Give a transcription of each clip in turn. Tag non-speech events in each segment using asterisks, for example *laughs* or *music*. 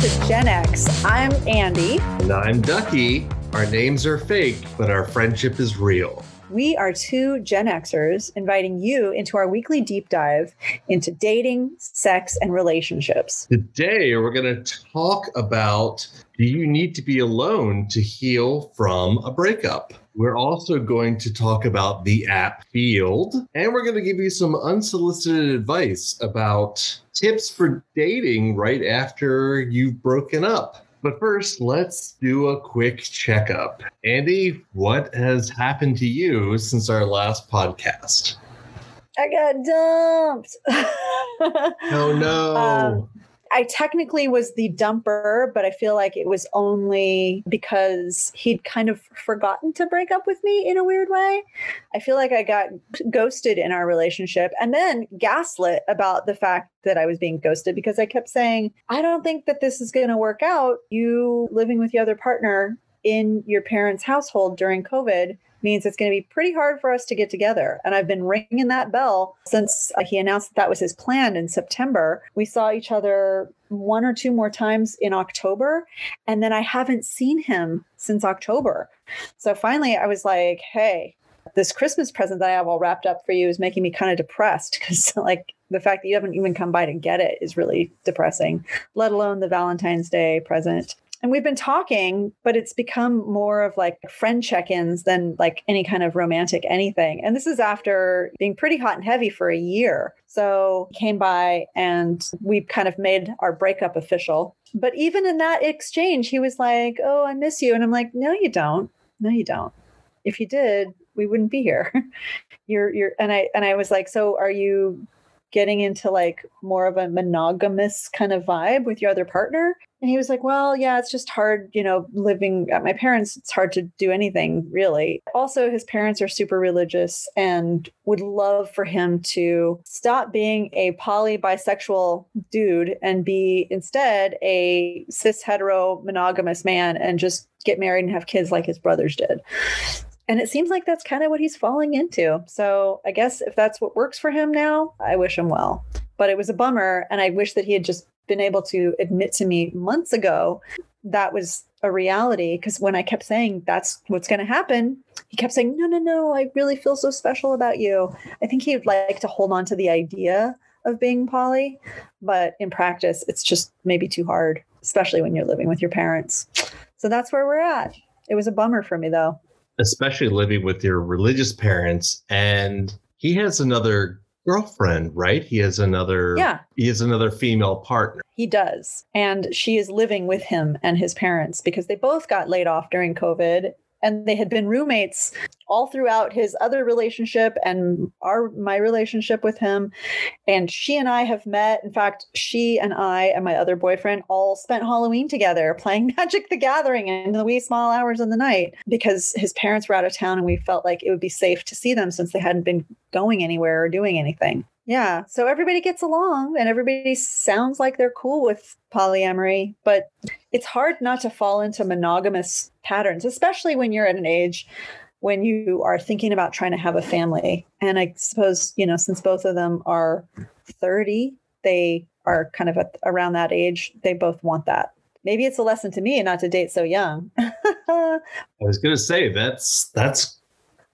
to Gen X. I'm Andy. And I'm Ducky. Our names are fake, but our friendship is real. We are two Gen Xers inviting you into our weekly deep dive into dating, sex, and relationships. Today, we're going to talk about do you need to be alone to heal from a breakup? We're also going to talk about the app Feeld, and we're going to give you some unsolicited advice about tips for dating right after you've broken up. But first, let's do a quick checkup. Andy, what has happened to you since our last podcast? I got dumped. *laughs* oh no. Um, I technically was the dumper, but I feel like it was only because he'd kind of forgotten to break up with me in a weird way. I feel like I got ghosted in our relationship and then gaslit about the fact that I was being ghosted because I kept saying, I don't think that this is going to work out. You living with the other partner in your parents' household during COVID means it's going to be pretty hard for us to get together. And I've been ringing that bell since uh, he announced that, that was his plan in September. We saw each other one or two more times in October, and then I haven't seen him since October. So finally, I was like, hey, this Christmas present that I have all wrapped up for you is making me kind of depressed *laughs* because, like, the fact that you haven't even come by to get it is really depressing, let alone the Valentine's Day present and we've been talking but it's become more of like friend check-ins than like any kind of romantic anything. And this is after being pretty hot and heavy for a year. So came by and we kind of made our breakup official. But even in that exchange he was like oh i miss you. And i'm like no you don't. No you don't. If you did we wouldn't be here. *laughs* You're you're and i and i was like so are you getting into like more of a monogamous kind of vibe with your other partner? And he was like, Well, yeah, it's just hard, you know, living at my parents, it's hard to do anything really. Also, his parents are super religious and would love for him to stop being a poly bisexual dude and be instead a cis hetero monogamous man and just get married and have kids like his brothers did. And it seems like that's kind of what he's falling into. So I guess if that's what works for him now, I wish him well. But it was a bummer. And I wish that he had just been able to admit to me months ago that was a reality. Because when I kept saying that's what's going to happen, he kept saying, no, no, no, I really feel so special about you. I think he'd like to hold on to the idea of being poly, but in practice, it's just maybe too hard, especially when you're living with your parents. So that's where we're at. It was a bummer for me, though especially living with your religious parents and he has another girlfriend right? He has another yeah. he has another female partner. He does. And she is living with him and his parents because they both got laid off during covid and they had been roommates all throughout his other relationship and our my relationship with him. And she and I have met. In fact she and I and my other boyfriend all spent Halloween together playing *laughs* Magic the Gathering in the wee small hours of the night because his parents were out of town and we felt like it would be safe to see them since they hadn't been going anywhere or doing anything yeah. So everybody gets along and everybody sounds like they're cool with polyamory, but it's hard not to fall into monogamous patterns, especially when you're at an age when you are thinking about trying to have a family. And I suppose, you know, since both of them are 30, they are kind of at, around that age, they both want that. Maybe it's a lesson to me not to date so young. *laughs* I was going to say that's that's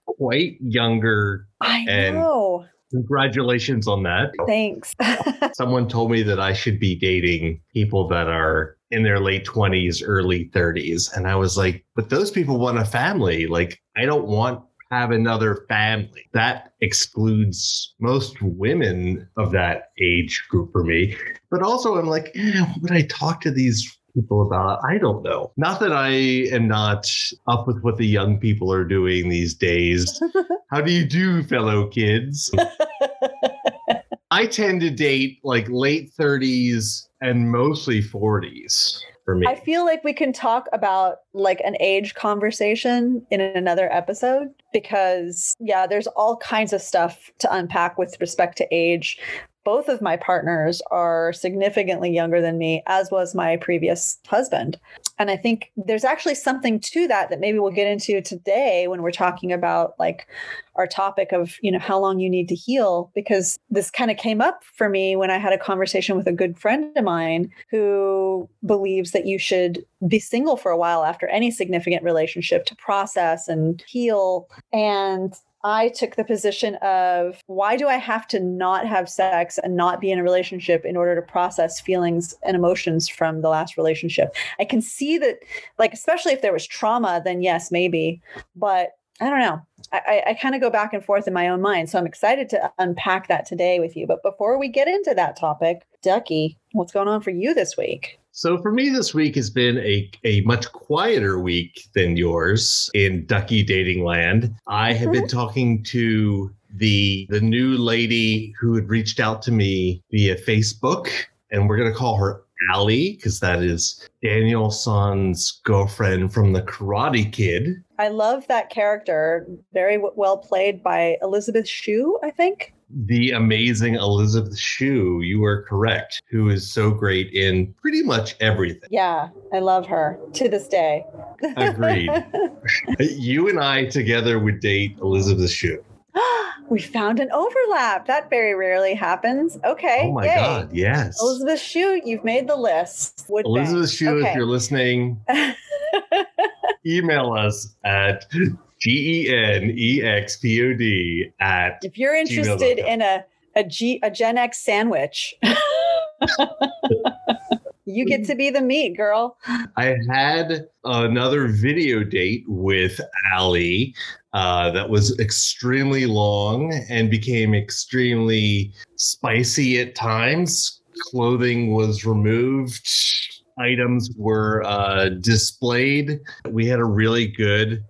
quite younger. I know. Congratulations on that. Thanks. *laughs* Someone told me that I should be dating people that are in their late 20s, early 30s. And I was like, but those people want a family. Like, I don't want have another family. That excludes most women of that age group for me. But also, I'm like, eh, would I talk to these people about I don't know. Not that I am not up with what the young people are doing these days. *laughs* How do you do, fellow kids? I tend to date like late 30s and mostly 40s. For me. I feel like we can talk about like an age conversation in another episode because, yeah, there's all kinds of stuff to unpack with respect to age both of my partners are significantly younger than me, as was my previous husband. And I think there's actually something to that that maybe we'll get into today when we're talking about like our topic of, you know, how long you need to heal, because this kind of came up for me when I had a conversation with a good friend of mine who believes that you should be single for a while after any significant relationship to process and heal. And I took the position of why do I have to not have sex and not be in a relationship in order to process feelings and emotions from the last relationship? I can see that, like, especially if there was trauma, then yes, maybe. But I don't know. I, I kind of go back and forth in my own mind. So I'm excited to unpack that today with you. But before we get into that topic, Ducky, what's going on for you this week? So for me, this week has been a, a much quieter week than yours in Ducky dating land. I have been mm-hmm. talking to the the new lady who had reached out to me via Facebook, and we're gonna call her Allie because that is Daniel San's girlfriend from the Karate Kid. I love that character. Very w- well played by Elizabeth Shue, I think. The amazing Elizabeth Shue, you are correct, who is so great in pretty much everything. Yeah, I love her to this day. Agreed. *laughs* you and I together would date Elizabeth Shue. *gasps* we found an overlap. That very rarely happens. Okay. Oh my yay. God, yes. Elizabeth Shue, you've made the list. Would Elizabeth Shue, Okay. if you're listening, *laughs* email us at G E N E X P O D at if you're interested gmail.com. in a a G a Gen X sandwich, *laughs* you get to be the meat, girl. I had another video date with Allie uh, that was extremely long and became extremely spicy at times. Clothing was removed, items were uh, displayed. We had a really good,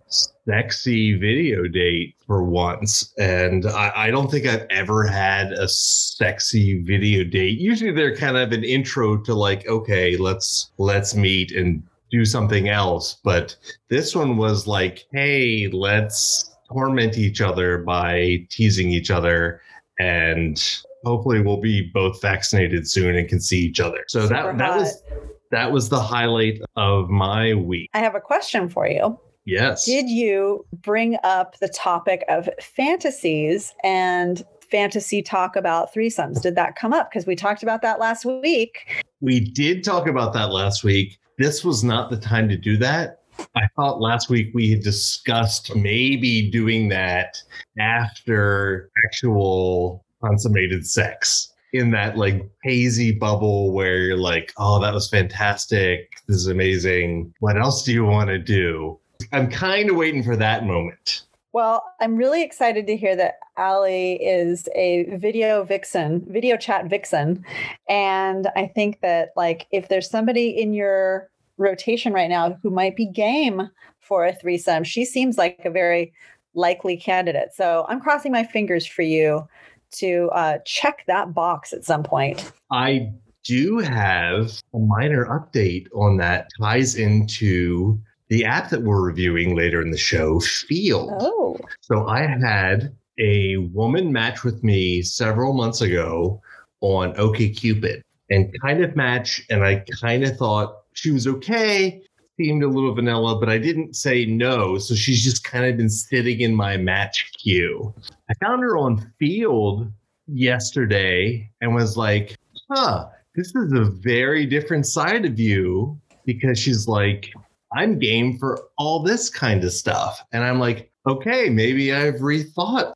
sexy video date for once. And I, I don't think I've ever had a sexy video date. Usually they're kind of an intro to like, okay, let's let's meet and do something else. But this one was like, hey, let's torment each other by teasing each other and hopefully we'll be both vaccinated soon and can see each other. So that that was that was the highlight of my week. I have a question for you. Yes. Did you bring up the topic of fantasies and fantasy talk about threesomes? Did that come up? Because we talked about that last week. We did talk about that last week. This was not the time to do that. I thought last week we had discussed maybe doing that after actual consummated sex in that like hazy bubble where you're like, oh, that was fantastic. This is amazing. What else do you want to do? I'm kind of waiting for that moment. Well, I'm really excited to hear that Allie is a video vixen, video chat vixen. And I think that, like, if there's somebody in your rotation right now who might be game for a threesome, she seems like a very likely candidate. So I'm crossing my fingers for you to uh, check that box at some point. I do have a minor update on that ties into the app that we're reviewing later in the show, Feeld. Oh, So I had a woman match with me several months ago on OkCupid and kind of match, and I kind of thought she was okay, seemed a little vanilla, but I didn't say no. So she's just kind of been sitting in my match queue. I found her on Feeld yesterday and was like, huh, this is a very different side of you because she's like, I'm game for all this kind of stuff. And I'm like, okay, maybe I've rethought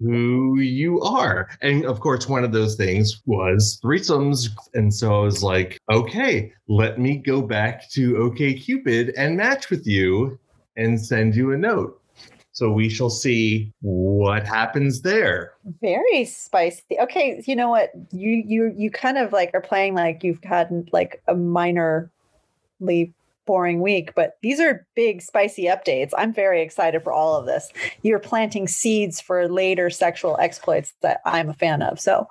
who you are. And of course, one of those things was threesomes. And so I was like, okay, let me go back to OKCupid and match with you and send you a note. So we shall see what happens there. very spicy. Okay, you know what? You you you kind of like are playing like you've had like a minorly boring week, but these are big spicy updates. I'm very excited for all of this. You're planting seeds for later sexual exploits that I'm a fan of. So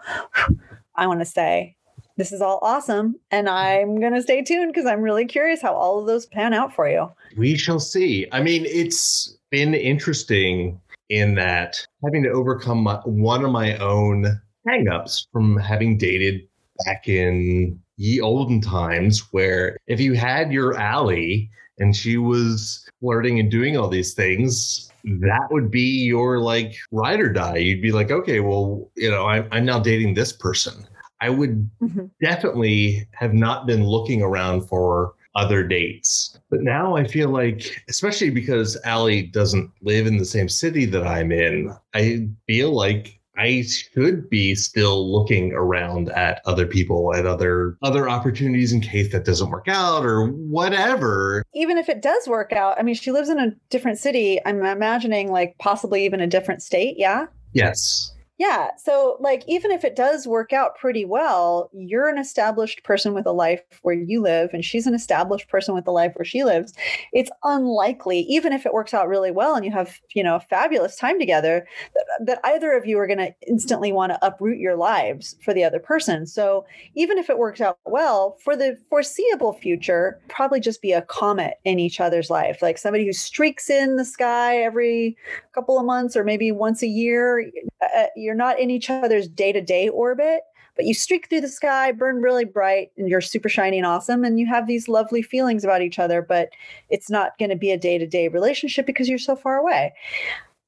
I want to say this is all awesome and I'm going to stay tuned because I'm really curious how all of those pan out for you. We shall see. I mean, it's been interesting in that having to overcome my, one of my own hangups from having dated back in ye olden times where if you had your Allie and she was flirting and doing all these things, that would be your like ride or die. You'd be like, okay, well, you know, I'm, I'm now dating this person. I would mm-hmm. definitely have not been looking around for other dates. But now I feel like, especially because Allie doesn't live in the same city that I'm in, I feel like I should be still looking around at other people at other other opportunities in case that doesn't work out or whatever. Even if it does work out, I mean, she lives in a different city. I'm imagining like possibly even a different state. Yeah. Yes. Yeah. So, like, even if it does work out pretty well, you're an established person with a life where you live, and she's an established person with a life where she lives. It's unlikely, even if it works out really well and you have, you know, a fabulous time together, that, that either of you are going to instantly want to uproot your lives for the other person. So, even if it works out well, for the foreseeable future, probably just be a comet in each other's life, like somebody who streaks in the sky every couple of months or maybe once a year. Uh, you're not in each other's day-to-day orbit but you streak through the sky burn really bright and you're super shiny and awesome and you have these lovely feelings about each other but it's not going to be a day-to-day relationship because you're so far away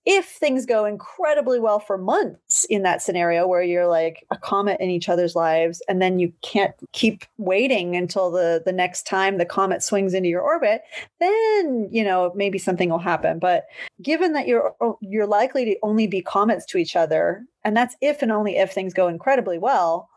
if things go incredibly well for months in that scenario where you're like a comet in each other's lives and then you can't keep waiting until the the next time the comet swings into your orbit then you know maybe something will happen but given that you're oh, you're likely to only be comets to each other and that's if and only if things go incredibly well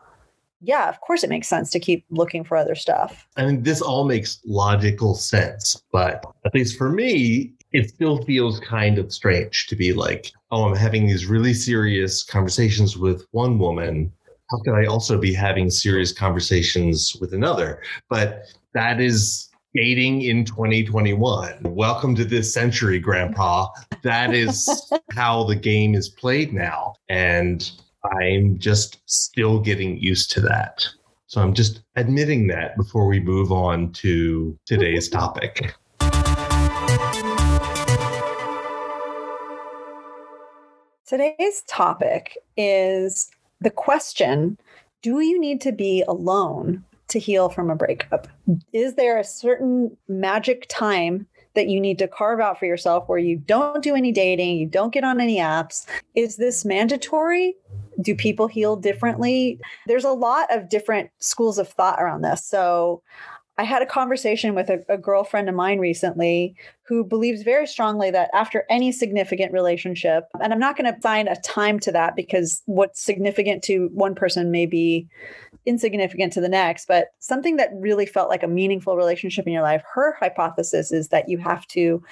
yeah, of course it makes sense to keep looking for other stuff. I mean, this all makes logical sense, but at least for me, it still feels kind of strange to be like, oh, I'm having these really serious conversations with one woman. How could I also be having serious conversations with another? But that is dating in 2021. Welcome to this century, Grandpa. That is *laughs* how the game is played now. And I'm just still getting used to that. So I'm just admitting that before we move on to today's topic. Today's topic is the question Do you need to be alone to heal from a breakup? Is there a certain magic time that you need to carve out for yourself where you don't do any dating, you don't get on any apps? Is this mandatory? Do people heal differently? There's a lot of different schools of thought around this. So I had a conversation with a, a, girlfriend of mine recently who believes very strongly that after any significant relationship, and I'm not going to assign a time to that because what's significant to one person may be insignificant to the next, but something that really felt like a meaningful relationship in your life, her hypothesis is that you have to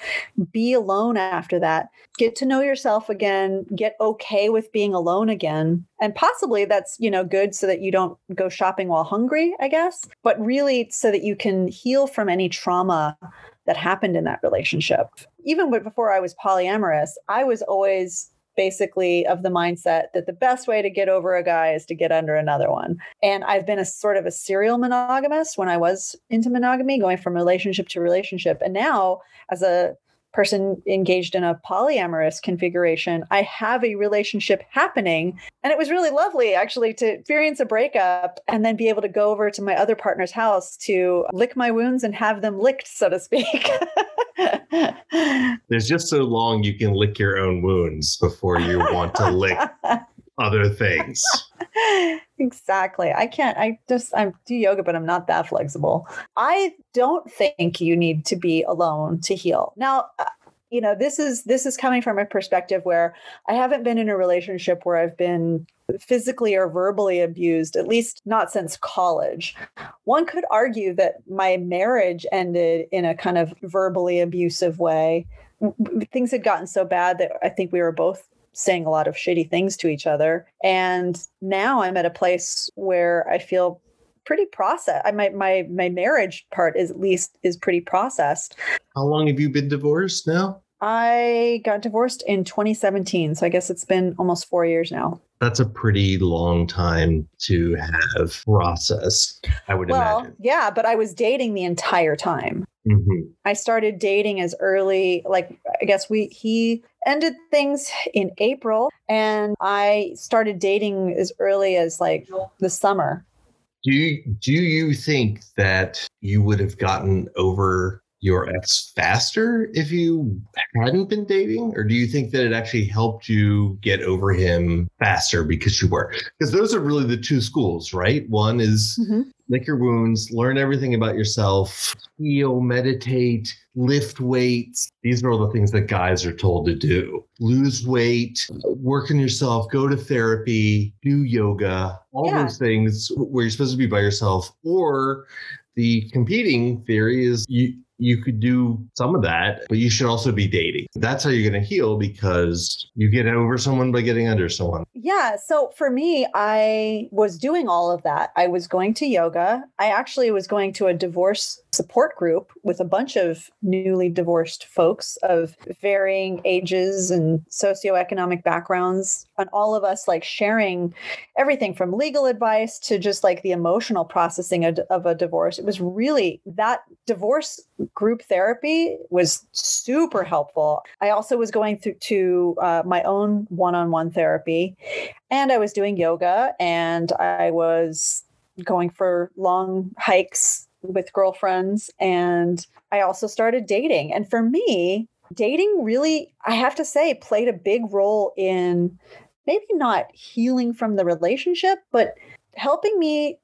be alone after that, get to know yourself again, get okay with being alone again. And possibly that's, you know, good so that you don't go shopping while hungry, I guess, but really so that you can heal from any trauma that happened in that relationship. Even before I was polyamorous, I was always basically of the mindset that the best way to get over a guy is to get under another one. And I've been a sort of a serial monogamist when I was into monogamy, going from relationship to relationship. And now, as a person engaged in a polyamorous configuration, I have a relationship happening. And it was really lovely actually to experience a breakup and then be able to go over to my other partner's house to lick my wounds and have them licked, so to speak. *laughs* There's just so long you can lick your own wounds before you want to lick *laughs* other things. *laughs* exactly. I can't, I just, I do yoga, but I'm not that flexible. I don't think you need to be alone to heal. Now, uh, you know, this is this is coming from a perspective where I haven't been in a relationship where I've been physically or verbally abused, at least not since college. One could argue that my marriage ended in a kind of verbally abusive way. Things had gotten so bad that I think we were both saying a lot of shitty things to each other. And now I'm at a place where I feel pretty processed. I my my my marriage part is at least is pretty processed. How long have you been divorced now? I got divorced in 2017, so I guess it's been almost 4 years now. That's a pretty long time to have processed, I would well, imagine. Yeah, but I was dating the entire time. Mm-hmm. I started dating as early, like I guess we he ended things in April and I started dating as early as like the summer. Do you, do you think that you would have gotten over your ex faster if you hadn't been dating? Or do you think that it actually helped you get over him faster because you were? Because those are really the two schools, right? One is mm-hmm. lick your wounds, learn everything about yourself, heal, meditate, lift weights. These are all the things that guys are told to do. Lose weight, work on yourself, go to therapy, do yoga, all yeah. those things where you're supposed to be by yourself. Or the competing theory is you you could do some of that, but you should also be dating. That's how you're going to heal because you get over someone by getting under someone. Yeah. So for me, I was doing all of that. I was going to yoga. I actually was going to a divorce support group with a bunch of newly divorced folks of varying ages and socioeconomic backgrounds and all of us like sharing everything from legal advice to just like the emotional processing of, of a divorce. It was really that divorce group therapy was super helpful. I also was going through to uh, my own one-on-one therapy and i was doing yoga and i was going for long hikes with girlfriends and I also started dating. And for me, dating really, I have to say, played a big role in maybe not healing from the relationship, but helping me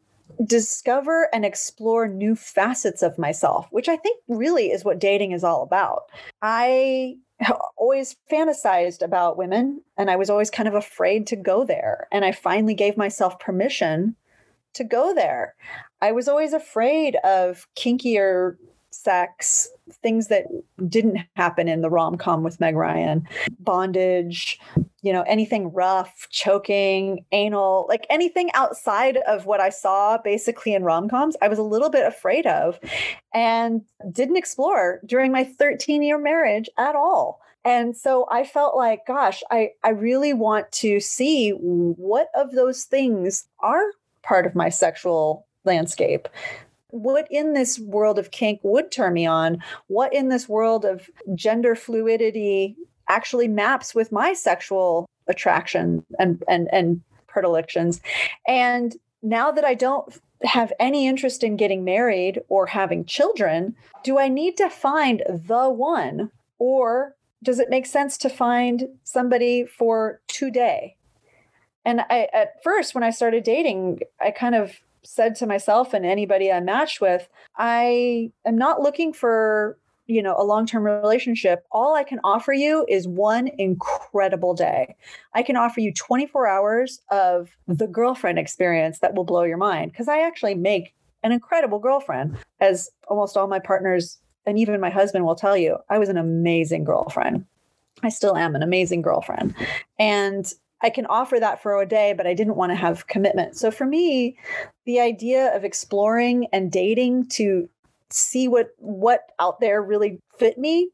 discover and explore new facets of myself, which I think really is what dating is all about. I always fantasized about women and I was always kind of afraid to go there. And I finally gave myself permission to go there. I was always afraid of kinkier sex, things that didn't happen in the rom com with Meg Ryan, bondage, you know, anything rough, choking, anal, like anything outside of what I saw basically in rom coms, I was a little bit afraid of and didn't explore during my 13 year marriage at all. And so I felt like, gosh, I, I really want to see what of those things are part of my sexual landscape. What in this world of kink would turn me on? What in this world of gender fluidity actually maps with my sexual attraction and and and predilections? And now that i don't have any interest in getting married or having children do i need to find the one? Or does it make sense to find somebody for today? And i at first when i started dating i kind of said to myself and anybody I matched with, I am not looking for you know a long-term relationship. All i can offer you is one incredible day. I can offer you 24 hours of the girlfriend experience that will blow your mind. Because i actually make an incredible girlfriend as almost all my partners and even my husband will tell you. I was an amazing girlfriend. I still am an amazing girlfriend. And I can offer that for a day, but I didn't want to have commitment. So for me, the idea of exploring and dating to see what what out there really fit me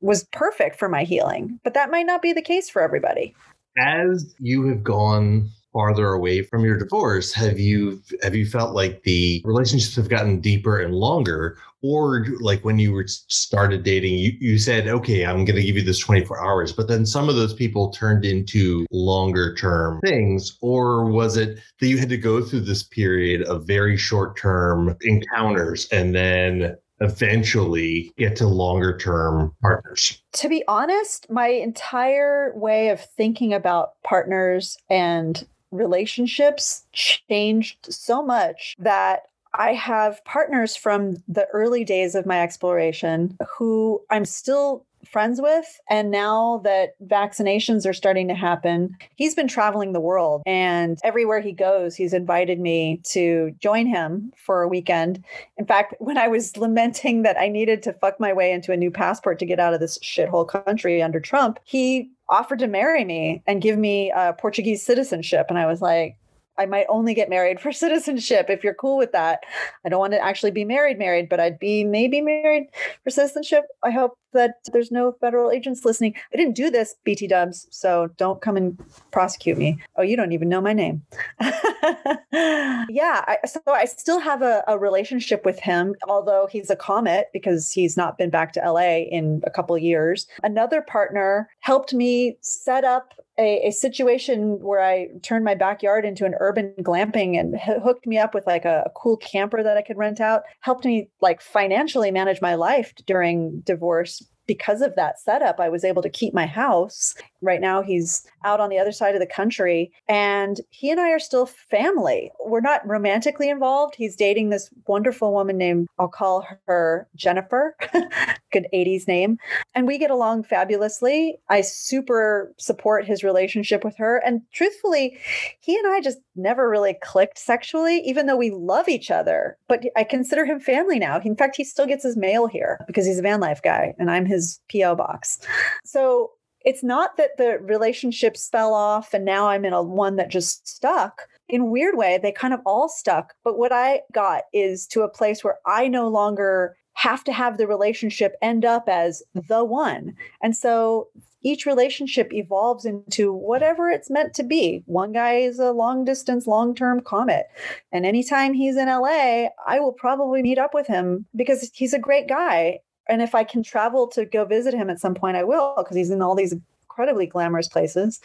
was perfect for my healing. But that might not be the case for everybody. As you have gone farther away from your divorce have you have you felt like the relationships have gotten deeper and longer or like when you were started dating you, you said okay i'm going to give you this 24 hours but then some of those people turned into longer term things or was it that you had to go through this period of very short term encounters and then eventually get to longer term partners? To be honest, my entire way of thinking about partners and relationships changed so much that I have partners from the early days of my exploration who I'm still friends with. And now that vaccinations are starting to happen, he's been traveling the world. And everywhere he goes, he's invited me to join him for a weekend. In fact, *laughs* when I was lamenting that I needed to fuck my way into a new passport to get out of this shithole country under Trump, he offered to marry me and give me a Portuguese citizenship. And I was like, I might only get married *laughs* for citizenship if you're cool with that. I don't want to actually be married, married, but I'd be maybe married for citizenship. I hope that there's no federal agents listening. I didn't do this, BT dubs, so don't come and prosecute me. Oh, you don't even know my name. *laughs* yeah, I, so I still have a, a, relationship with him, although he's a comet because he's not been back to LA in a couple years. Another partner helped me set up a, a, situation where I turned my backyard into an urban glamping and h- hooked me up with like a, a, cool camper that I could rent out, helped me like financially manage my life during divorce because of that setup, I was able to keep my house. Right now, he's out on the other side of the country, and he and I are still family. We're not romantically involved. He's dating this wonderful woman named, I'll call her Jennifer, *laughs* good 80s name. And we get along fabulously. I super support his relationship with her. And truthfully, he and I just never really clicked sexually, even though we love each other. But I consider him family now. In fact, he still gets his mail here because he's a van life guy, and I'm his P.O. box. So it's not that the relationships fell off and now I'm in a one that just stuck. In weird way, they kind of all stuck. But what I got is to a place where I no longer have to have the relationship end up as the one. And so each relationship evolves into whatever it's meant to be. One guy is a long distance, long term comet. And anytime he's in LA, I will probably meet up with him because he's a great guy and if I can travel to go visit him at some point, I will because he's in all these incredibly glamorous places.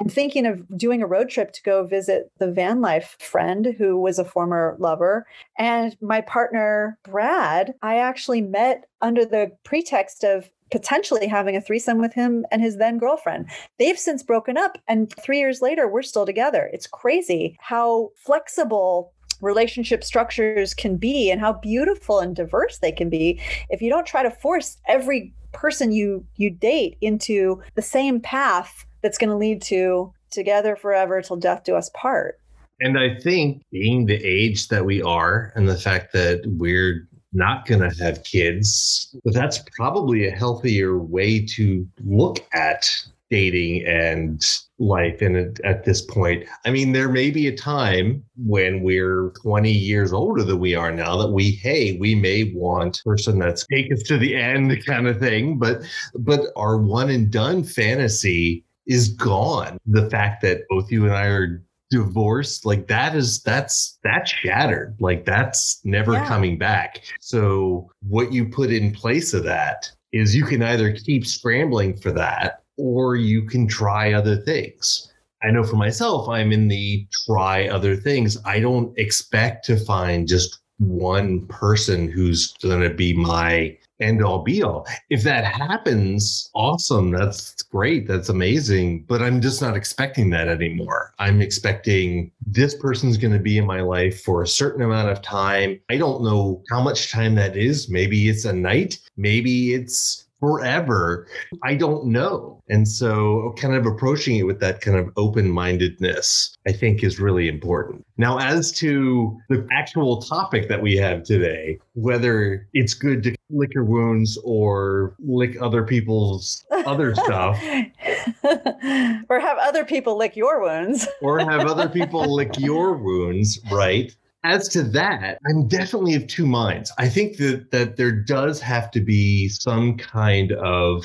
I'm thinking of doing a road trip to go visit the van life friend who was a former lover. And my partner, Brad, I actually met under the pretext of potentially having a threesome with him and his then girlfriend. They've since broken up, and three years later, we're still together. It's crazy how flexible relationship structures can be and how beautiful and diverse they can be if you don't try to force every person you you date into the same path that's going to lead to together forever till death do us part. And i think being the age that we are and the fact that we're not going to have kids that's probably a healthier way to look at dating and life and at this point. I mean there may be a time when we're 20 years older than we are now that we hey we may want a person that's take us to the end kind of thing but but our one and done fantasy is gone. The fact that both you and i are divorced like that is that's that's shattered. Like that's never yeah. coming back. So what you put in place of that is you can either keep scrambling for that or you can try other things. I know for myself, I'm in the try other things. I don't expect to find just one person who's going to be my end all be all. If that happens, awesome. That's great. That's amazing. But I'm just not expecting that anymore. I'm expecting this person's going to be in my life for a certain amount of time. I don't know how much time that is. Maybe it's a night. Maybe it's forever. I don't know. And so, kind of approaching it with that kind of open mindedness, I think is really important. Now, as to the actual topic that we have today, whether it's good to lick your wounds or lick other people's other stuff, *laughs* or have other people lick your wounds, or have other *laughs* people lick your wounds, right? As to that, I'm definitely of two minds. I think that that there does have to be some kind of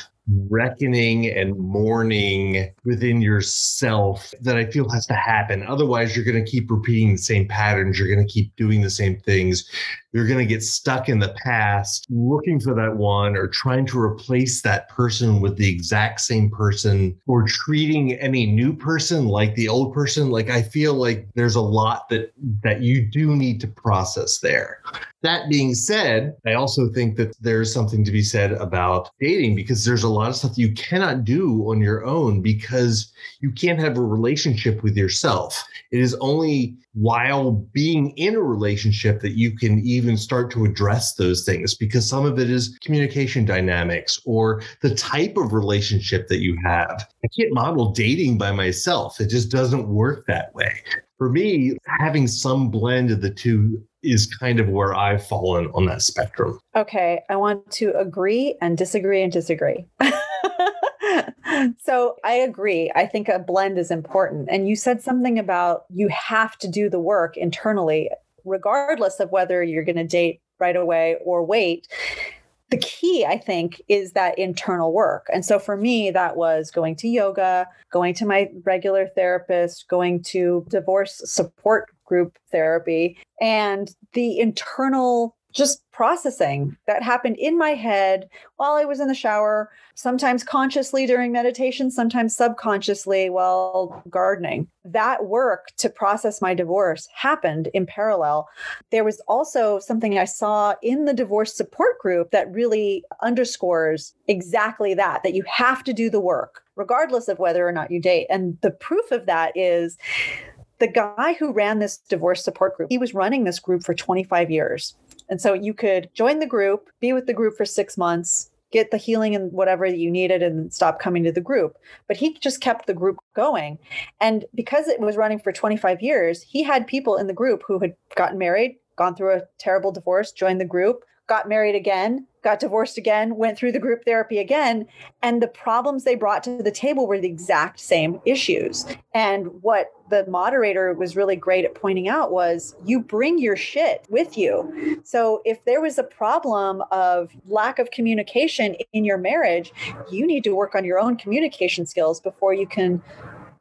reckoning and mourning within yourself that I feel has to happen. Otherwise, you're going to keep repeating the same patterns. You're going to keep doing the same things. You're going to get stuck in the past looking for that one or trying to replace that person with the exact same person or treating any new person like the old person. Like I feel like there's a lot that that you do need to process there. That being said, I also think that there's something to be said about dating because there's a lot of stuff you cannot do on your own because you can't have a relationship with yourself. It is only while being in a relationship that you can even start to address those things because some of it is communication dynamics or the type of relationship that you have. I can't model dating by myself, it just doesn't work that way. For me, having some blend of the two is kind of where I've fallen on that spectrum. Okay, I want to agree and disagree and disagree. *laughs* so I agree. I think a blend is important. And you said something about you have to do the work internally, regardless of whether you're going to date right away or wait the key, I think, is that internal work. And so for me, that was going to yoga, going to my regular therapist, going to divorce support group therapy, and the internal just processing that happened in my head while I was in the shower, sometimes consciously during meditation, sometimes subconsciously while gardening. That work to process my divorce happened in parallel. There was also something I saw in the divorce support group that really underscores exactly that, that you have to do the work, regardless of whether or not you date. And the proof of that is the guy who ran this divorce support group, he was running this group for 25 years. And so you could join the group, be with the group for six months, get the healing and whatever you needed, and stop coming to the group. But he just kept the group going. And because it was running for 25 years, he had people in the group who had gotten married, gone through a terrible divorce, joined the group, got married again, got divorced again, went through the group therapy again. And the problems they brought to the table were the exact same issues. And what the moderator was really great at pointing out was you bring your shit with you. So if there was a problem of lack of communication in your marriage, you need to work on your own communication skills before you can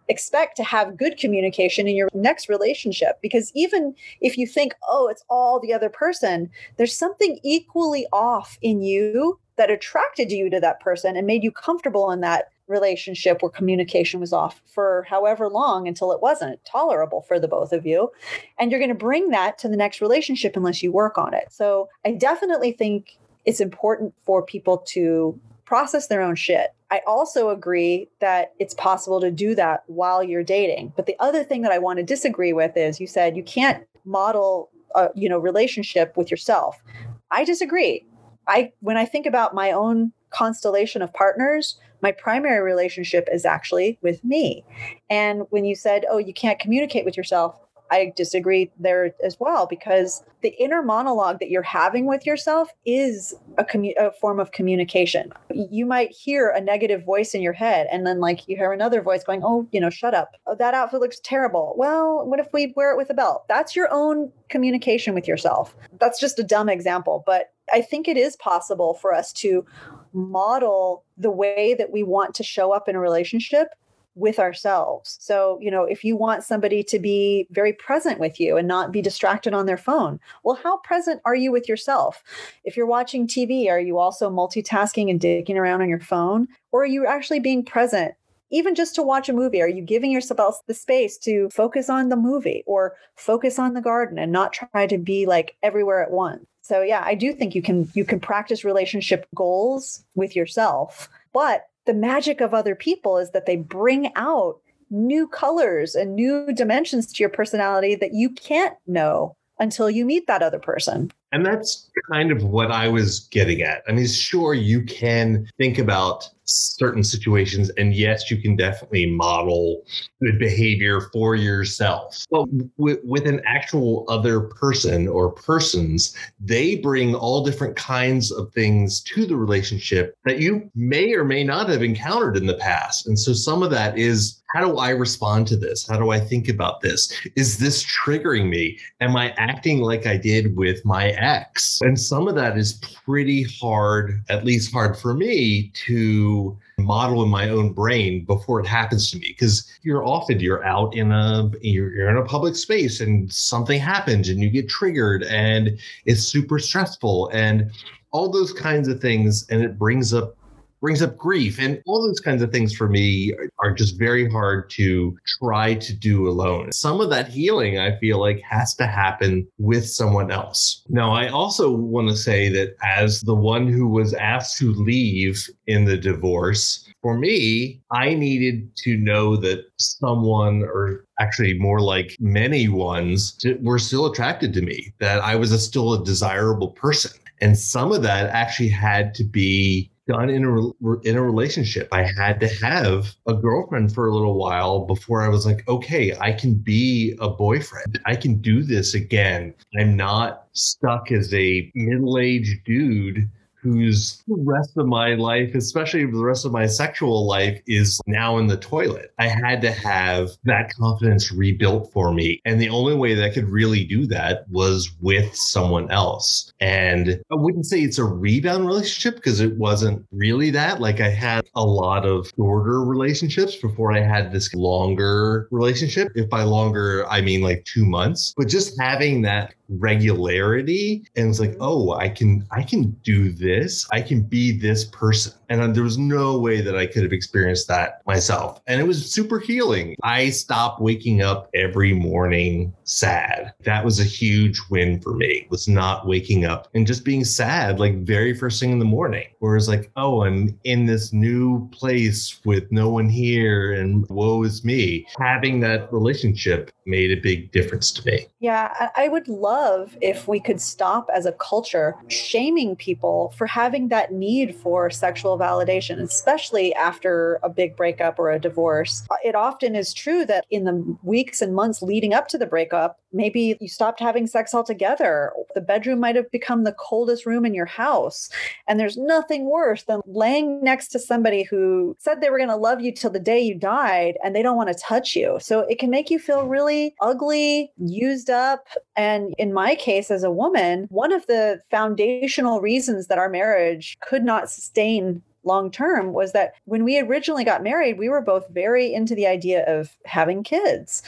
expect to have good communication in your next relationship. Because even if you think oh it's all the other person there's something equally off in you that attracted you to that person and made you comfortable in that relationship where communication was off for however long until it wasn't tolerable for the both of you. And you're going to bring that to the next relationship unless you work on it. So i definitely think it's important for people to process their own shit. I also agree that it's possible to do that while you're dating. But the other thing that I want to disagree with is you said you can't model a you know relationship with yourself. I disagree. I when I think about my own constellation of partners, my primary relationship is actually with me. And when you said, "Oh, you can't communicate with yourself," I disagree there as well because the inner monologue that you're having with yourself is a, commu- a, form of communication. You might hear a negative voice in your head, and then like you hear another voice going, "Oh, you know, shut up. Oh, that outfit looks terrible." Well, what if we wear it with a belt? That's your own communication with yourself. That's just a dumb example, but I think it is possible for us to model the way that we want to show up in a relationship with ourselves. So, you know, if you want somebody to be very present with you and not be distracted on their phone, well, how present are you with yourself? If you're watching TV, are you also multitasking and digging around on your phone? Or are you actually being present? Even just to watch a movie, are you giving yourself the space to focus on the movie or focus on the garden and not try to be like everywhere at once? So yeah, I do think you can you can practice relationship goals with yourself, but the magic of other people is that they bring out new colors and new dimensions to your personality that you can't know until you meet that other person. And that's kind of what I was getting at. I mean, sure, you can think about certain situations, and yes, you can definitely model good behavior for yourself. But with, with an actual other person or persons, they bring all different kinds of things to the relationship that you may or may not have encountered in the past. And so some of that is how do I respond to this? How do I think about this? Is this triggering me? Am I acting like I did with my ex? And some of that is pretty hard, at least hard for me to model in my own brain before it happens to me because you're often you're out in a you're, you're in a public space and something happens and you get triggered and it's super stressful and all those kinds of things and it brings up brings up grief and all those kinds of things for me are just very hard to try to do alone. Some of that healing I feel like has to happen with someone else. Now, I also want to say that as the one who was asked to leave in the divorce, for me, I needed to know that someone, or actually more like many ones, were still attracted to me, that I was a, still a desirable person. And some of that actually had to be done in a in a relationship. I had to have a girlfriend for a little while before I was like, okay, I can be a boyfriend. I can do this again. I'm not stuck as a middle-aged dude whose the rest of my life, especially the rest of my sexual life, is now in the toilet. I had to have that confidence rebuilt for me. And the only way that I could really do that was with someone else. And I wouldn't say it's a rebound relationship because it wasn't really that. Like I had a lot of shorter relationships before I had this longer relationship. If by longer, I mean like two months, but just having that regularity and it's like mm-hmm. oh i can i can do this. I can be this person. And there was no way that i could have experienced that myself. And it was super healing. I stopped waking up every morning sad. That was a huge win for me was not waking up and just being sad like very first thing in the morning whereas like oh i'm in this new place with no one here and woe is me. Having that relationship made a big difference to me. Yeah i would love love if we could stop as a culture shaming people for having that need for sexual validation, especially after a big breakup or a divorce. Uh, it often is true that in the weeks and months leading up to the breakup, maybe you stopped having sex altogether. The bedroom might have become the coldest room in your house. And there's nothing worse than laying next to somebody who said they were going to love you till the day you died and they don't want to touch you. So it can make you feel really ugly, used up, and in my case as a woman, one of the foundational reasons that our marriage could not sustain long term was that when we originally got married, we were both very into the idea of having kids.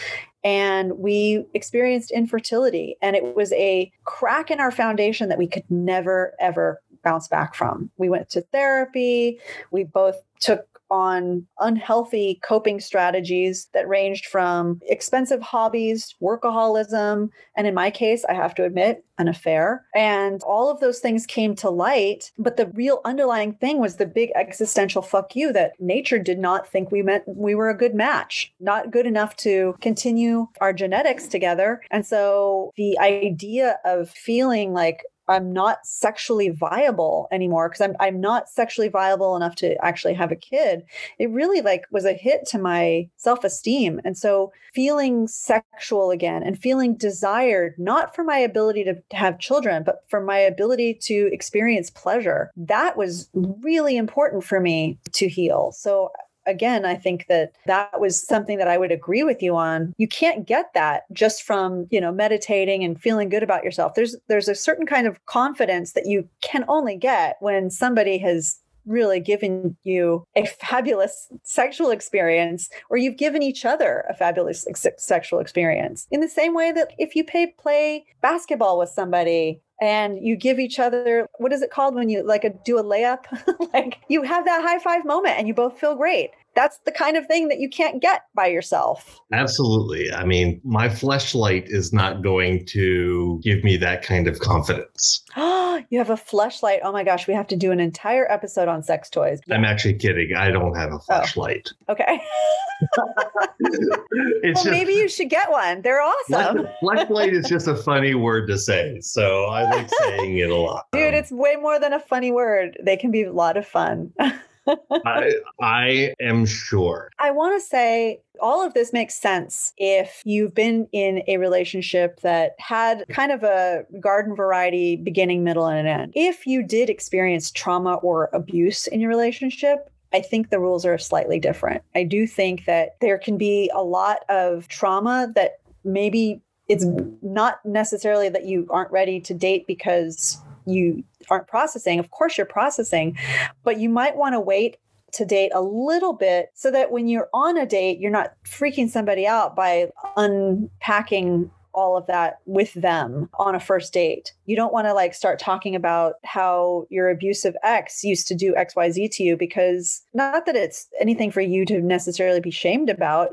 And we experienced infertility, and it was a crack in our foundation that we could never, ever bounce back from. We went to therapy. We both took on unhealthy coping strategies that ranged from expensive hobbies, workaholism, and in my case, I have to admit, an affair. And all of those things came to light. But the real underlying thing was the big existential fuck you that nature did not think we meant we were a good match, not good enough to continue our genetics together. And so the idea of feeling like I'm not sexually viable anymore because I'm I'm not sexually viable enough to actually have a kid. It really like was a hit to my self-esteem. And so feeling sexual again and feeling desired not for my ability to have children, but for my ability to experience pleasure. That was really important for me to heal. So again, I think that that was something that I would agree with you on. You can't get that just from, you know, meditating and feeling good about yourself. There's there's a certain kind of confidence that you can only get when somebody has really given you a fabulous sexual experience or you've given each other a fabulous ex- sexual experience in the same way that if you pay play basketball with somebody and you give each other what is it called when you like a, do a layup? *laughs* Like you have that high five moment and you both feel great. That's the kind of thing that you can't get by yourself. Absolutely. I mean my fleshlight is not going to give me that kind of confidence. Oh *gasps* you have a fleshlight. Oh my gosh we have to do an entire episode on sex toys. I'm actually kidding. I don't have a oh. fleshlight. Oh. okay *laughs* *laughs* well, just, maybe you should get one. They're awesome. fleshlight is just a funny word to say. So i like saying it a lot. *laughs* Dude, um, it's way more than a funny word. They can be a lot of fun. *laughs* I, I am sure. I want to say all of this makes sense if you've been in a relationship that had kind of a garden variety beginning, middle, and an end. If you did experience trauma or abuse in your relationship, I think the rules are slightly different. I do think that there can be a lot of trauma that maybe it's not necessarily that you aren't ready to date because you aren't processing. Of course, you're processing, but you might want to wait to date a little bit so that when you're on a date, you're not freaking somebody out by unpacking all of that with them on a first date. You don't want to like start talking about how your abusive ex used to do XYZ to you because not that it's anything for you to necessarily be shamed about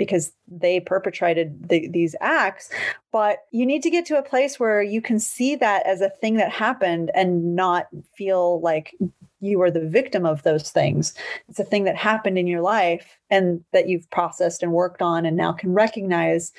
because they perpetrated the, these acts. But you need to get to a place where you can see that as a thing that happened and not feel like you are the victim of those things. It's a thing that happened in your life and that you've processed and worked on and now can recognize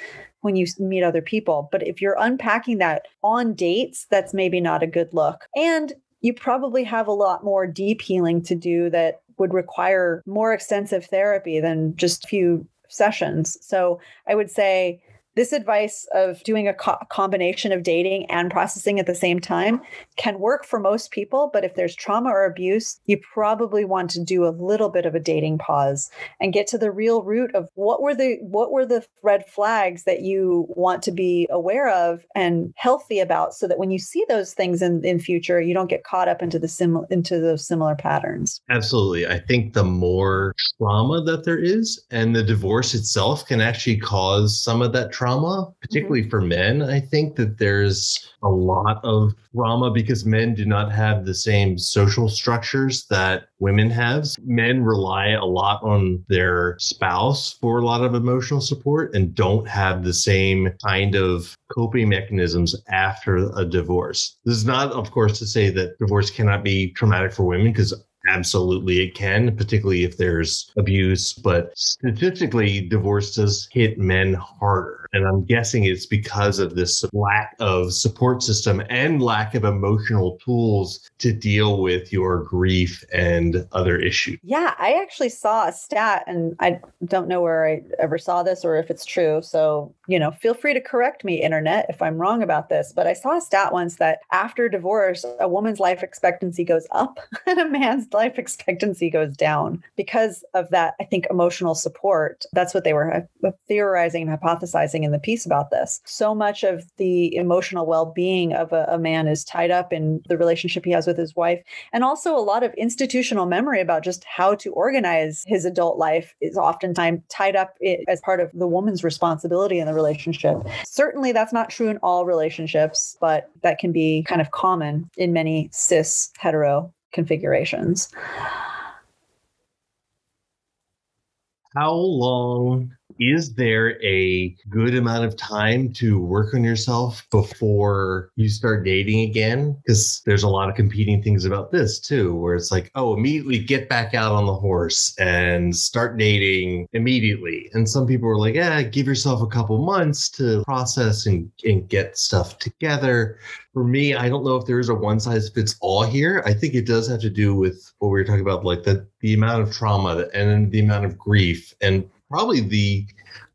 when you meet other people. But if you're unpacking that on dates, that's maybe not a good look. And you probably have a lot more deep healing to do that would require more extensive therapy than just a few sessions. So I would say this advice of doing a co- combination of dating and processing at the same time can work for most people. But if there's trauma or abuse, you probably want to do a little bit of a dating pause and get to the real root of what were the what were the red flags that you want to be aware of and healthy about so that when you see those things in, in future, you don't get caught up into the sim into those similar patterns. Absolutely. I think the more trauma that there is and the divorce itself can actually cause some of that trauma, particularly mm-hmm. for men. I think that there's a lot of trauma because men do not have the same social structures that women have. Men rely a lot on their spouse for a lot of emotional support and don't have the same kind of coping mechanisms after a divorce. This is not, of course, to say that divorce cannot be traumatic for women because Absolutely, it can, particularly if there's abuse. But statistically, divorce does hit men harder. And I'm guessing it's because of this lack of support system and lack of emotional tools to deal with your grief and other issues. Yeah, I actually saw a stat, and I don't know where I ever saw this or if it's true. So, you know, feel free to correct me, internet, if I'm wrong about this. But I saw a stat once that after divorce, a woman's life expectancy goes up *laughs* and a man's life expectancy goes down because of that, I think, emotional support. That's what they were uh, theorizing and hypothesizing in the piece about this. So much of the emotional well being of a, a man is tied up in the relationship he has with his wife. And also, a lot of institutional memory about just how to organize his adult life is oftentimes tied up as part of the woman's responsibility in the relationship. Certainly, that's not true in all relationships, but that can be kind of common in many cis hetero configurations. How long is there a good amount of time to work on yourself before you start dating again? Because there's a lot of competing things about this too, where it's like, oh, immediately get back out on the horse and start dating immediately. And some people are like, yeah, give yourself a couple months to process and, and get stuff together. For me, I don't know if there is a one size fits all here. I think it does have to do with what we were talking about, like the, the amount of trauma and the amount of grief and probably the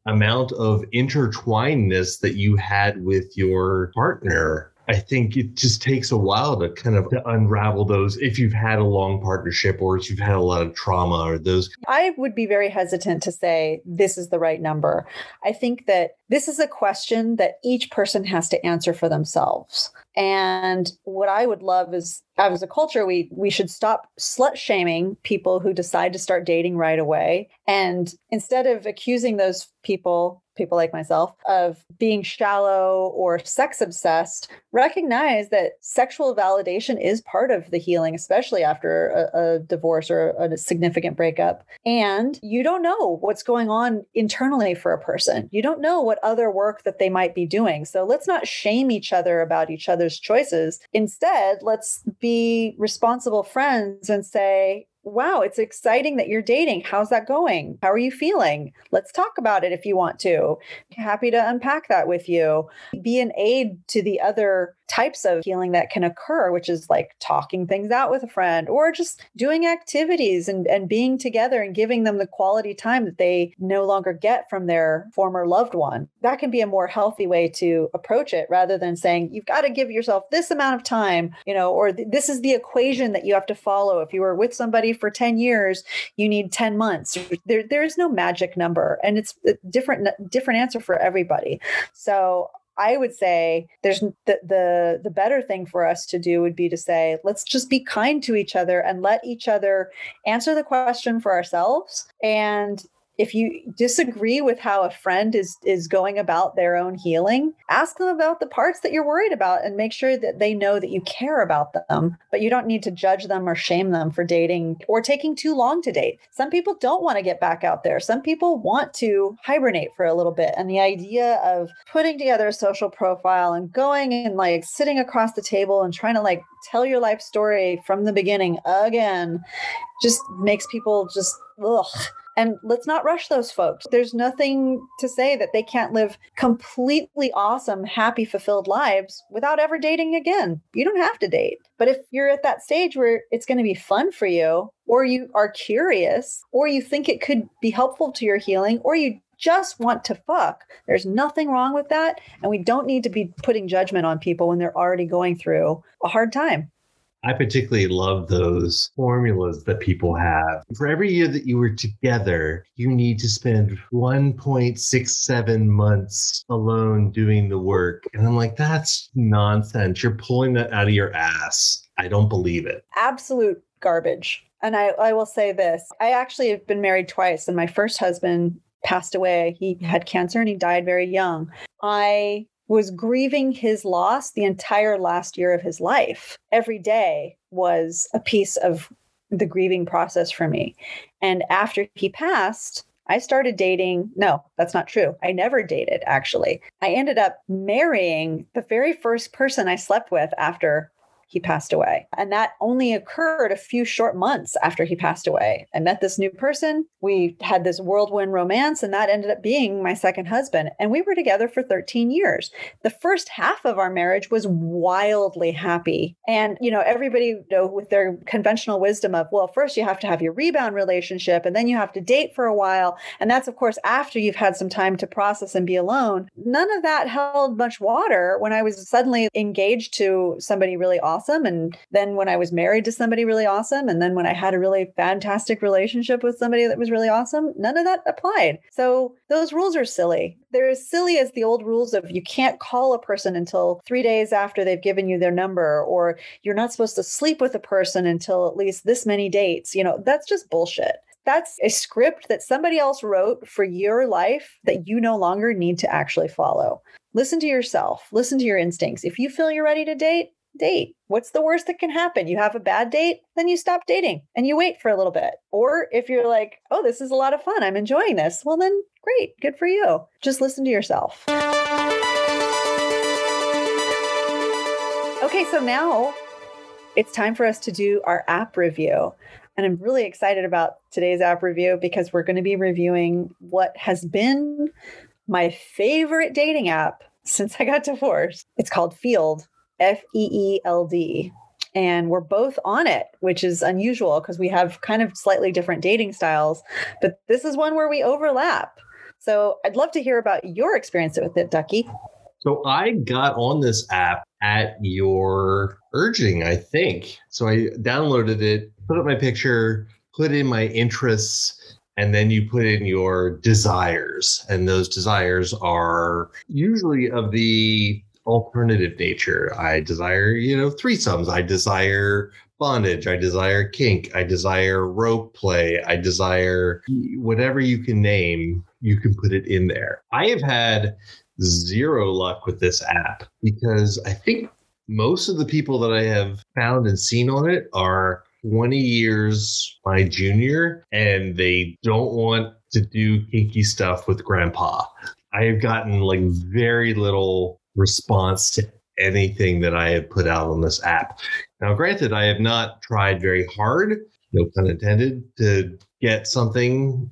amount of intertwinedness that you had with your partner. I think it just takes a while to kind of to unravel those if you've had a long partnership or if you've had a lot of trauma or those. I would be very hesitant to say this is the right number. I think that this is a question that each person has to answer for themselves. And what I would love is as a culture, we we should stop slut shaming people who decide to start dating right away. And instead of accusing those people, people like myself, of being shallow or sex obsessed, recognize that sexual validation is part of the healing, especially after a, a divorce or a significant breakup. And you don't know what's going on internally for a person. You don't know what other work that they might be doing. So let's not shame each other about each other's choices. Instead, let's be responsible friends and say, wow, it's exciting that you're dating. How's that going? How are you feeling? Let's talk about it if you want to. Happy to unpack that with you. Be an aid to the other types of healing that can occur, which is like talking things out with a friend or just doing activities and, and being together and giving them the quality time that they no longer get from their former loved one. That can be a more healthy way to approach it rather than saying, you've got to give yourself this amount of time, you know, or this is the equation that you have to follow. If you were with somebody for 10 years, you need 10 months. There, there is no magic number and it's a different, different answer for everybody. So I would say there's the, the the better thing for us to do would be to say let's just be kind to each other and let each other answer the question for ourselves and if you disagree with how a friend is is going about their own healing ask them about the parts that you're worried about and make sure that they know that you care about them but you don't need to judge them or shame them for dating or taking too long to date. Some people don't want to get back out there. Some people want to hibernate for a little bit and the idea of putting together a social profile and going and like sitting across the table and trying to like tell your life story from the beginning again just makes people just ugh And let's not rush those folks. There's nothing to say that they can't live completely awesome, happy, fulfilled lives without ever dating again. You don't have to date. But if you're at that stage where it's going to be fun for you, or you are curious, or you think it could be helpful to your healing, or you just want to fuck. There's nothing wrong with that. And we don't need to be putting judgment on people when they're already going through a hard time. I particularly love those formulas that people have. For every year that you were together, you need to spend 1.67 months alone doing the work. And I'm like, that's nonsense. You're pulling that out of your ass. I don't believe it. Absolute garbage. And I, I will say this I actually have been married twice, and my first husband passed away. He had cancer and he died very young. I was grieving his loss the entire last year of his life. Every day was a piece of the grieving process for me. And after he passed, I started dating. No, that's not true. I never dated, actually. I ended up marrying the very first person I slept with after he passed away. And that only occurred a few short months after he passed away. I met this new person. We had this whirlwind romance, and that ended up being my second husband. And we were together for 13 years. The first half of our marriage was wildly happy. And, you know, everybody, you know, with their conventional wisdom of, well, first you have to have your rebound relationship, and then you have to date for a while. And that's, of course, after you've had some time to process and be alone. None of that held much water when I was suddenly engaged to somebody really awesome awesome. And then when I was married to somebody really awesome, and then when I had a really fantastic relationship with somebody that was really awesome, none of that applied. So those rules are silly. They're as silly as the old rules of you can't call a person until three days after they've given you their number, or you're not supposed to sleep with a person until at least this many dates. You know, that's just bullshit that's a script that somebody else wrote for your life that you no longer need to actually follow. Listen to yourself, listen to your instincts. If you feel you're ready to date, date. What's the worst that can happen? You have a bad date, then you stop dating and you wait for a little bit. Or if you're like, oh, this is a lot of fun, I'm enjoying this, well, then great, good for you. Just listen to yourself. Okay, so now it's time for us to do our app review. And I'm really excited about today's app review because we're going to be reviewing what has been my favorite dating app since I got divorced. It's called Feeld. F E E L D. And we're both on it, which is unusual because we have kind of slightly different dating styles. But this is one where we overlap. So I'd love to hear about your experience with it, Ducky. So I got on this app at your urging, I think. So I downloaded it, put up my picture, put in my interests, and then you put in your desires. And those desires are usually of the alternative nature. I desire, you know, threesomes. I desire bondage. I desire kink. I desire rope play. I desire whatever you can name, you can put it in there. I have had zero luck with this app because I think most of the people that I have found and seen on it are 20 years my junior and they don't want to do kinky stuff with grandpa. I have gotten like very little response to anything that I have put out on this app. Now, granted, I have not tried very hard, no pun intended, to get something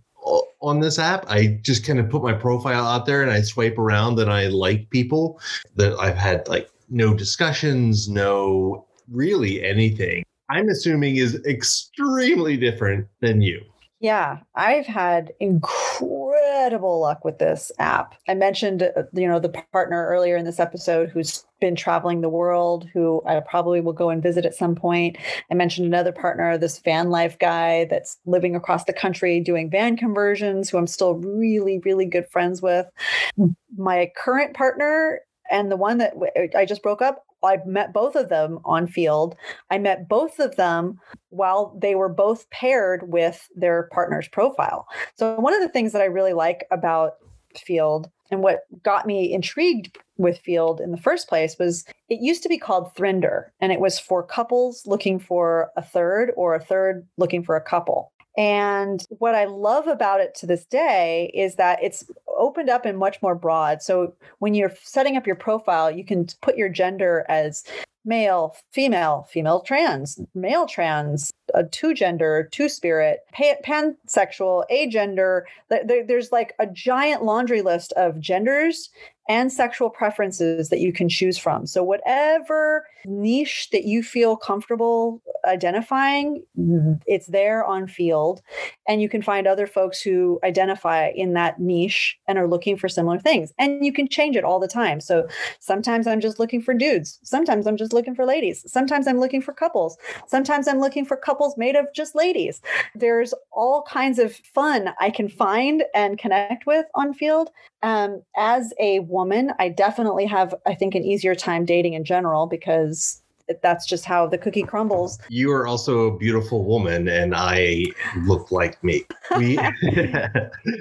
on this app. I just kind of put my profile out there and I swipe around and I like people that I've had like no discussions, no really anything. I'm assuming is extremely different than you. Yeah, I've had incredible luck with this app. I mentioned, uh, you know, the partner earlier in this episode who's been traveling the world, who I probably will go and visit at some point. I mentioned another partner, this van life guy that's living across the country doing van conversions, who I'm still really, really good friends with. My current partner and the one that I just broke up I met both of them on Feeld. I met both of them while they were both paired with their partner's profile. So, one of the things that I really like about Feeld and what got me intrigued with Feeld in the first place was it used to be called Thrinder, and it was for couples looking for a third or a third looking for a couple. And what I love about it to this day is that it's opened up and much more broad. So when you're setting up your profile, you can put your gender as male, female, female trans, male trans, a two gender, two spirit, pansexual, agender. There, there's like a giant laundry list of genders and sexual preferences that you can choose from. So, whatever niche that you feel comfortable identifying, it's there on Feeld. And you can find other folks who identify in that niche and are looking for similar things. And you can change it all the time. So, sometimes I'm just looking for dudes. Sometimes I'm just looking for ladies. Sometimes I'm looking for couples. Sometimes I'm looking for couples made of just ladies. There's all kinds of fun I can find and connect with on Feeld. Um, as a woman, I definitely have, I think, an easier time dating in general because that's just how the cookie crumbles. You are also a beautiful woman, and I look like me. We- *laughs* *laughs*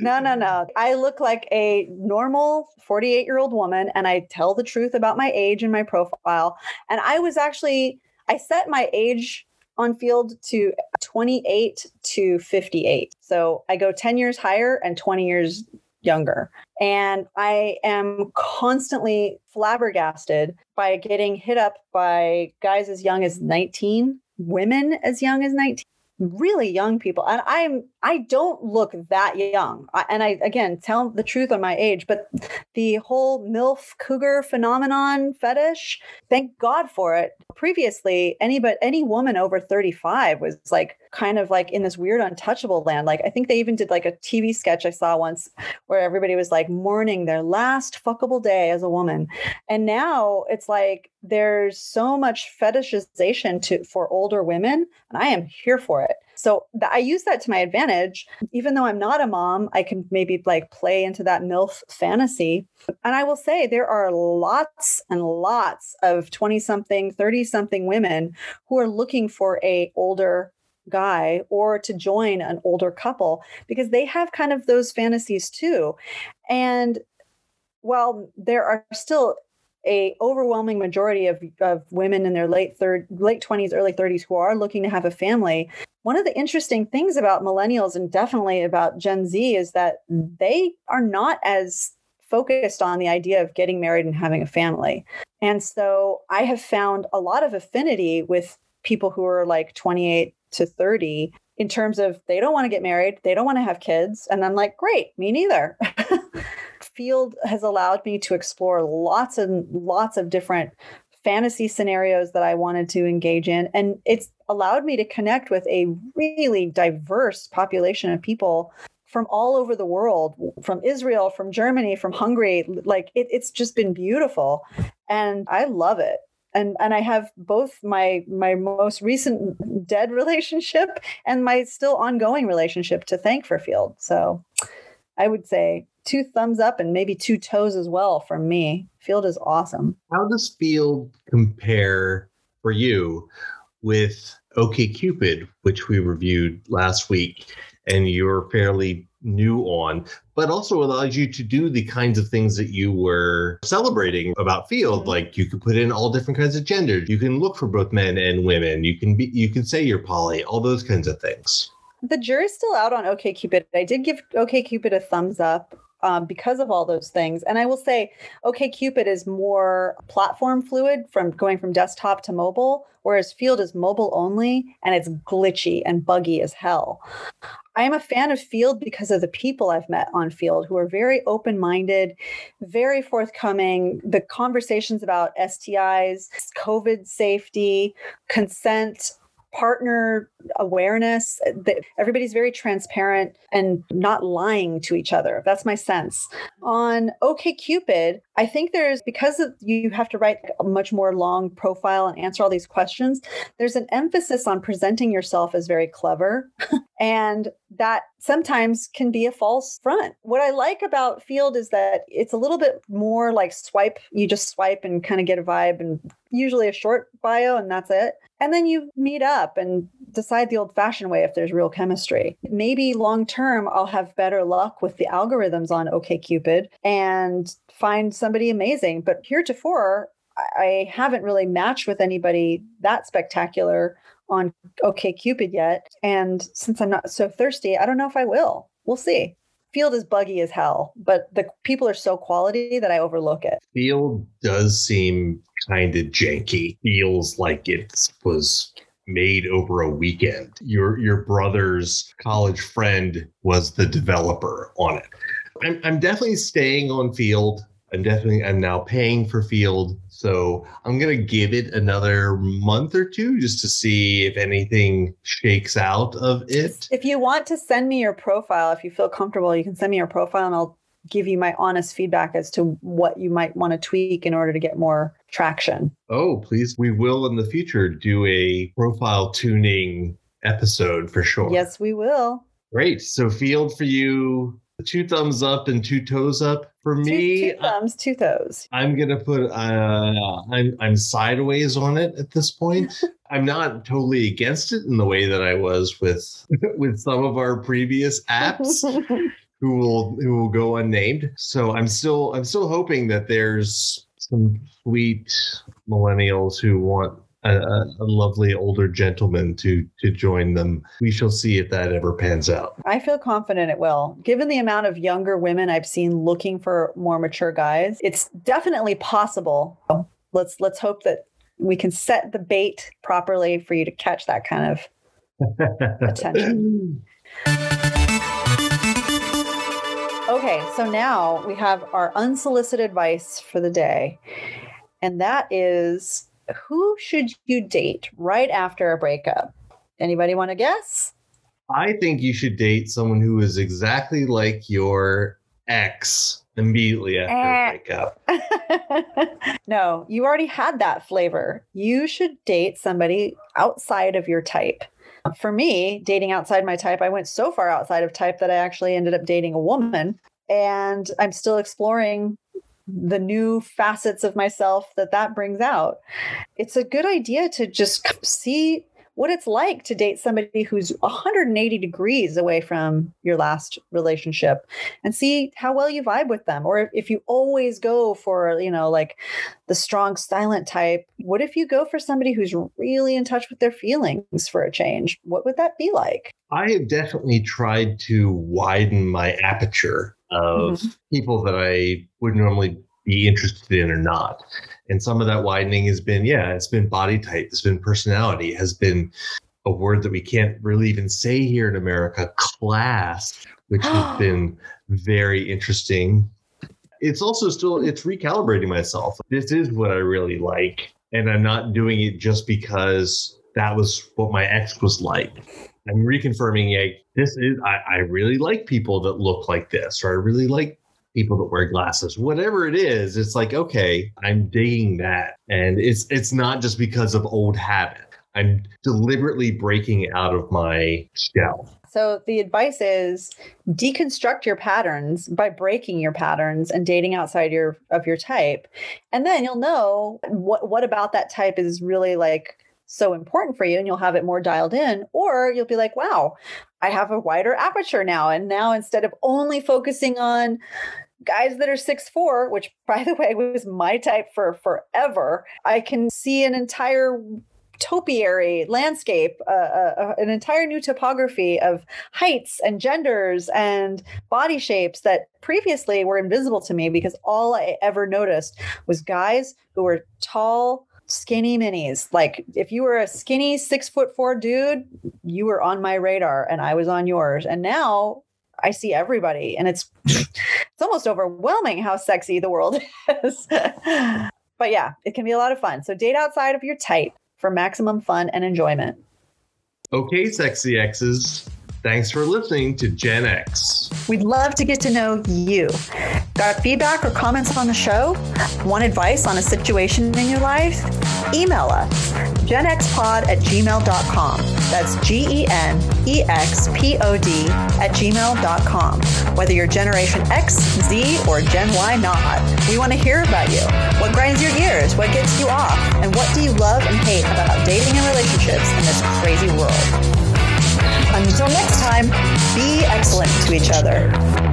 no, no, no. I look like a normal 48 year old woman, and I tell the truth about my age and my profile. And I was actually, I set my age on Feeld to 28 to 58. So I go 10 years higher and 20 years younger. And I am constantly flabbergasted by getting hit up by guys as young as 19, women as young as 19 really young people. And i'm i don't look that young I, and i again tell the truth on my age but the whole milf cougar phenomenon fetish thank god for it previously any but any woman over 35 was like kind of like in this weird untouchable land. Like I think they even did like a TV sketch I saw once where everybody was like mourning their last fuckable day as a woman. And now it's like there's so much fetishization to for older women and I am here for it. So th- I use that to my advantage. Even though I'm not a mom, I can maybe like play into that MILF fantasy. And I will say there are lots and lots of 20 something, 30 something women who are looking for a older guy or to join an older couple because they have kind of those fantasies too. And while there are still a overwhelming majority of, of women in their late third late 20s early 30s who are looking to have a family one of the interesting things about millennials and definitely about gen z is that they are not as focused on the idea of getting married and having a family and so i have found a lot of affinity with people who are like 28 to 30 in terms of they don't want to get married, they don't want to have kids. And I'm like, great, me neither. *laughs* Feeld has allowed me to explore lots and lots of different fantasy scenarios that I wanted to engage in. And it's allowed me to connect with a really diverse population of people from all over the world, from Israel, from Germany, from Hungary. Like it, it's just been beautiful. And I love it and and I have both my my most recent dead *laughs* relationship and my still ongoing relationship to thank for Feeld. So I would say two thumbs up and maybe two toes as well from me. Feeld is awesome. How does Feeld compare for you with OKCupid, which we reviewed last week, and you're fairly new on, but also allows you to do the kinds of things that you were celebrating about Feeld. Like you can put in all different kinds of genders. You can look for both men and women. You can be you can say you're poly, all those kinds of things. The jury's still out on OKCupid. I did give OKCupid a thumbs up um, because of all those things. And I will say, OKCupid is more platform fluid from going from desktop to mobile, whereas Feeld is mobile only and it's glitchy and buggy as hell. I am a fan of Feeld because of the people I've met on Feeld who are very open minded, very forthcoming. The conversations about STIs, COVID safety, consent, partner awareness. Uh, everybody's very transparent and not lying to each other. That's my sense. On OKCupid, I think there's because of, you have to write a much more long profile and answer all these questions. There's an emphasis on presenting yourself as very clever, *laughs* and that sometimes can be a false front. What I like about Feeld is that it's a little bit more like swipe. You just swipe and kind of get a vibe, and usually a short bio, and that's it. And then you meet up and decide the old fashioned way if there's real chemistry. Maybe long term, I'll have better luck with the algorithms on OKCupid and find somebody amazing. But heretofore, I haven't really matched with anybody that spectacular on OKCupid yet. And since I'm not so thirsty, I don't know if I will. We'll see. Feeld is buggy as hell, but the people are so quality that I overlook it. Feeld does seem kind of janky. Feels like it was made over a weekend. Your your brother's college friend was the developer on it. I'm, I'm definitely staying on Feeld. I'm definitely I'm now paying for Feeld. So I'm gonna give it another month or two just to see if anything shakes out of it. If you want to send me your profile, if you feel comfortable, you can send me your profile and I'll give you my honest feedback as to what you might want to tweak in order to get more traction. Oh, please. We will in the future do a profile tuning episode for sure. Yes, we will. Great. So Feeld for you, two thumbs up and two toes up. For me, two, two thumbs, two toes. I'm gonna put uh I'm I'm sideways on it at this point. *laughs* I'm not totally against it in the way that I was with *laughs* with some of our previous apps *laughs* who will who will go unnamed. So I'm still I'm still hoping that there's some sweet millennials who want a, a, lovely older gentleman to to join them. We shall see if that ever pans out. I feel confident it will. Given the amount of younger women I've seen looking for more mature guys, it's definitely possible. Let's let's hope that we can set the bait properly for you to catch that kind of *laughs* attention. Okay, so now we have our unsolicited advice for the day. And that is who should you date right after a breakup? Anybody want to guess? I think you should date someone who is exactly like your ex immediately after a eh. breakup. *laughs* no, you already had that flavor. You should date somebody outside of your type. For me, dating outside my type, I went so far outside of type that I actually ended up dating a woman. And I'm still exploring the new facets of myself that that brings out. It's a good idea to just see what it's like to date somebody who's 180 degrees away from your last relationship and see how well you vibe with them. Or if you always go for you know like the strong silent type what if you go for somebody who's really in touch with their feelings for a change? What would that be like? I have definitely tried to widen my aperture of mm-hmm. people that i would normally be interested in or not. And some of that widening has been, yeah, it's been body type, it's been personality, has been a word that we can't really even say here in America, class, which has *gasps* been very interesting. It's also still it's recalibrating myself. This is what I really like. And I'm not doing it just because that was what my ex was like. I'm reconfirming, yeah, this is I, I really like people that look like this, or I really like people that wear glasses whatever it is it's like okay i'm digging that. And it's it's not just because of old habit. I'm deliberately breaking out of my shell. So the advice is deconstruct your patterns by breaking your patterns and dating outside your of your type. And then you'll know what what about that type is really like so important for you and you'll have it more dialed in or you'll be like wow i have a wider aperture now. And now instead of only focusing on guys that are six four, which *laughs* by the way was my type for forever, I can see an entire topiary landscape, uh, uh, an entire new topography of heights and genders and body shapes that previously were invisible to me because all I ever noticed was guys who were tall, skinny minis. Like if you were a skinny six foot four dude, you were on my radar and I was on yours. And now I see everybody, and it's it's almost overwhelming how sexy the world *laughs* is. but yeah, it can be a lot of fun. So date outside of your type for maximum fun and enjoyment. Okay, sexy exes. Thanks for listening to Gen X. We'd love to get to know you. Got feedback or comments on the show? Want advice on a situation in your life? Email us genxpod at gmail.com. That's G E N E X P O D at gmail.com. Whether you're Generation X, Z, or Gen Y not, we want to hear about you. What grinds your gears? What gets you off? And what do you love and hate about dating and relationships in this crazy world? Until next time, be excellent to each other.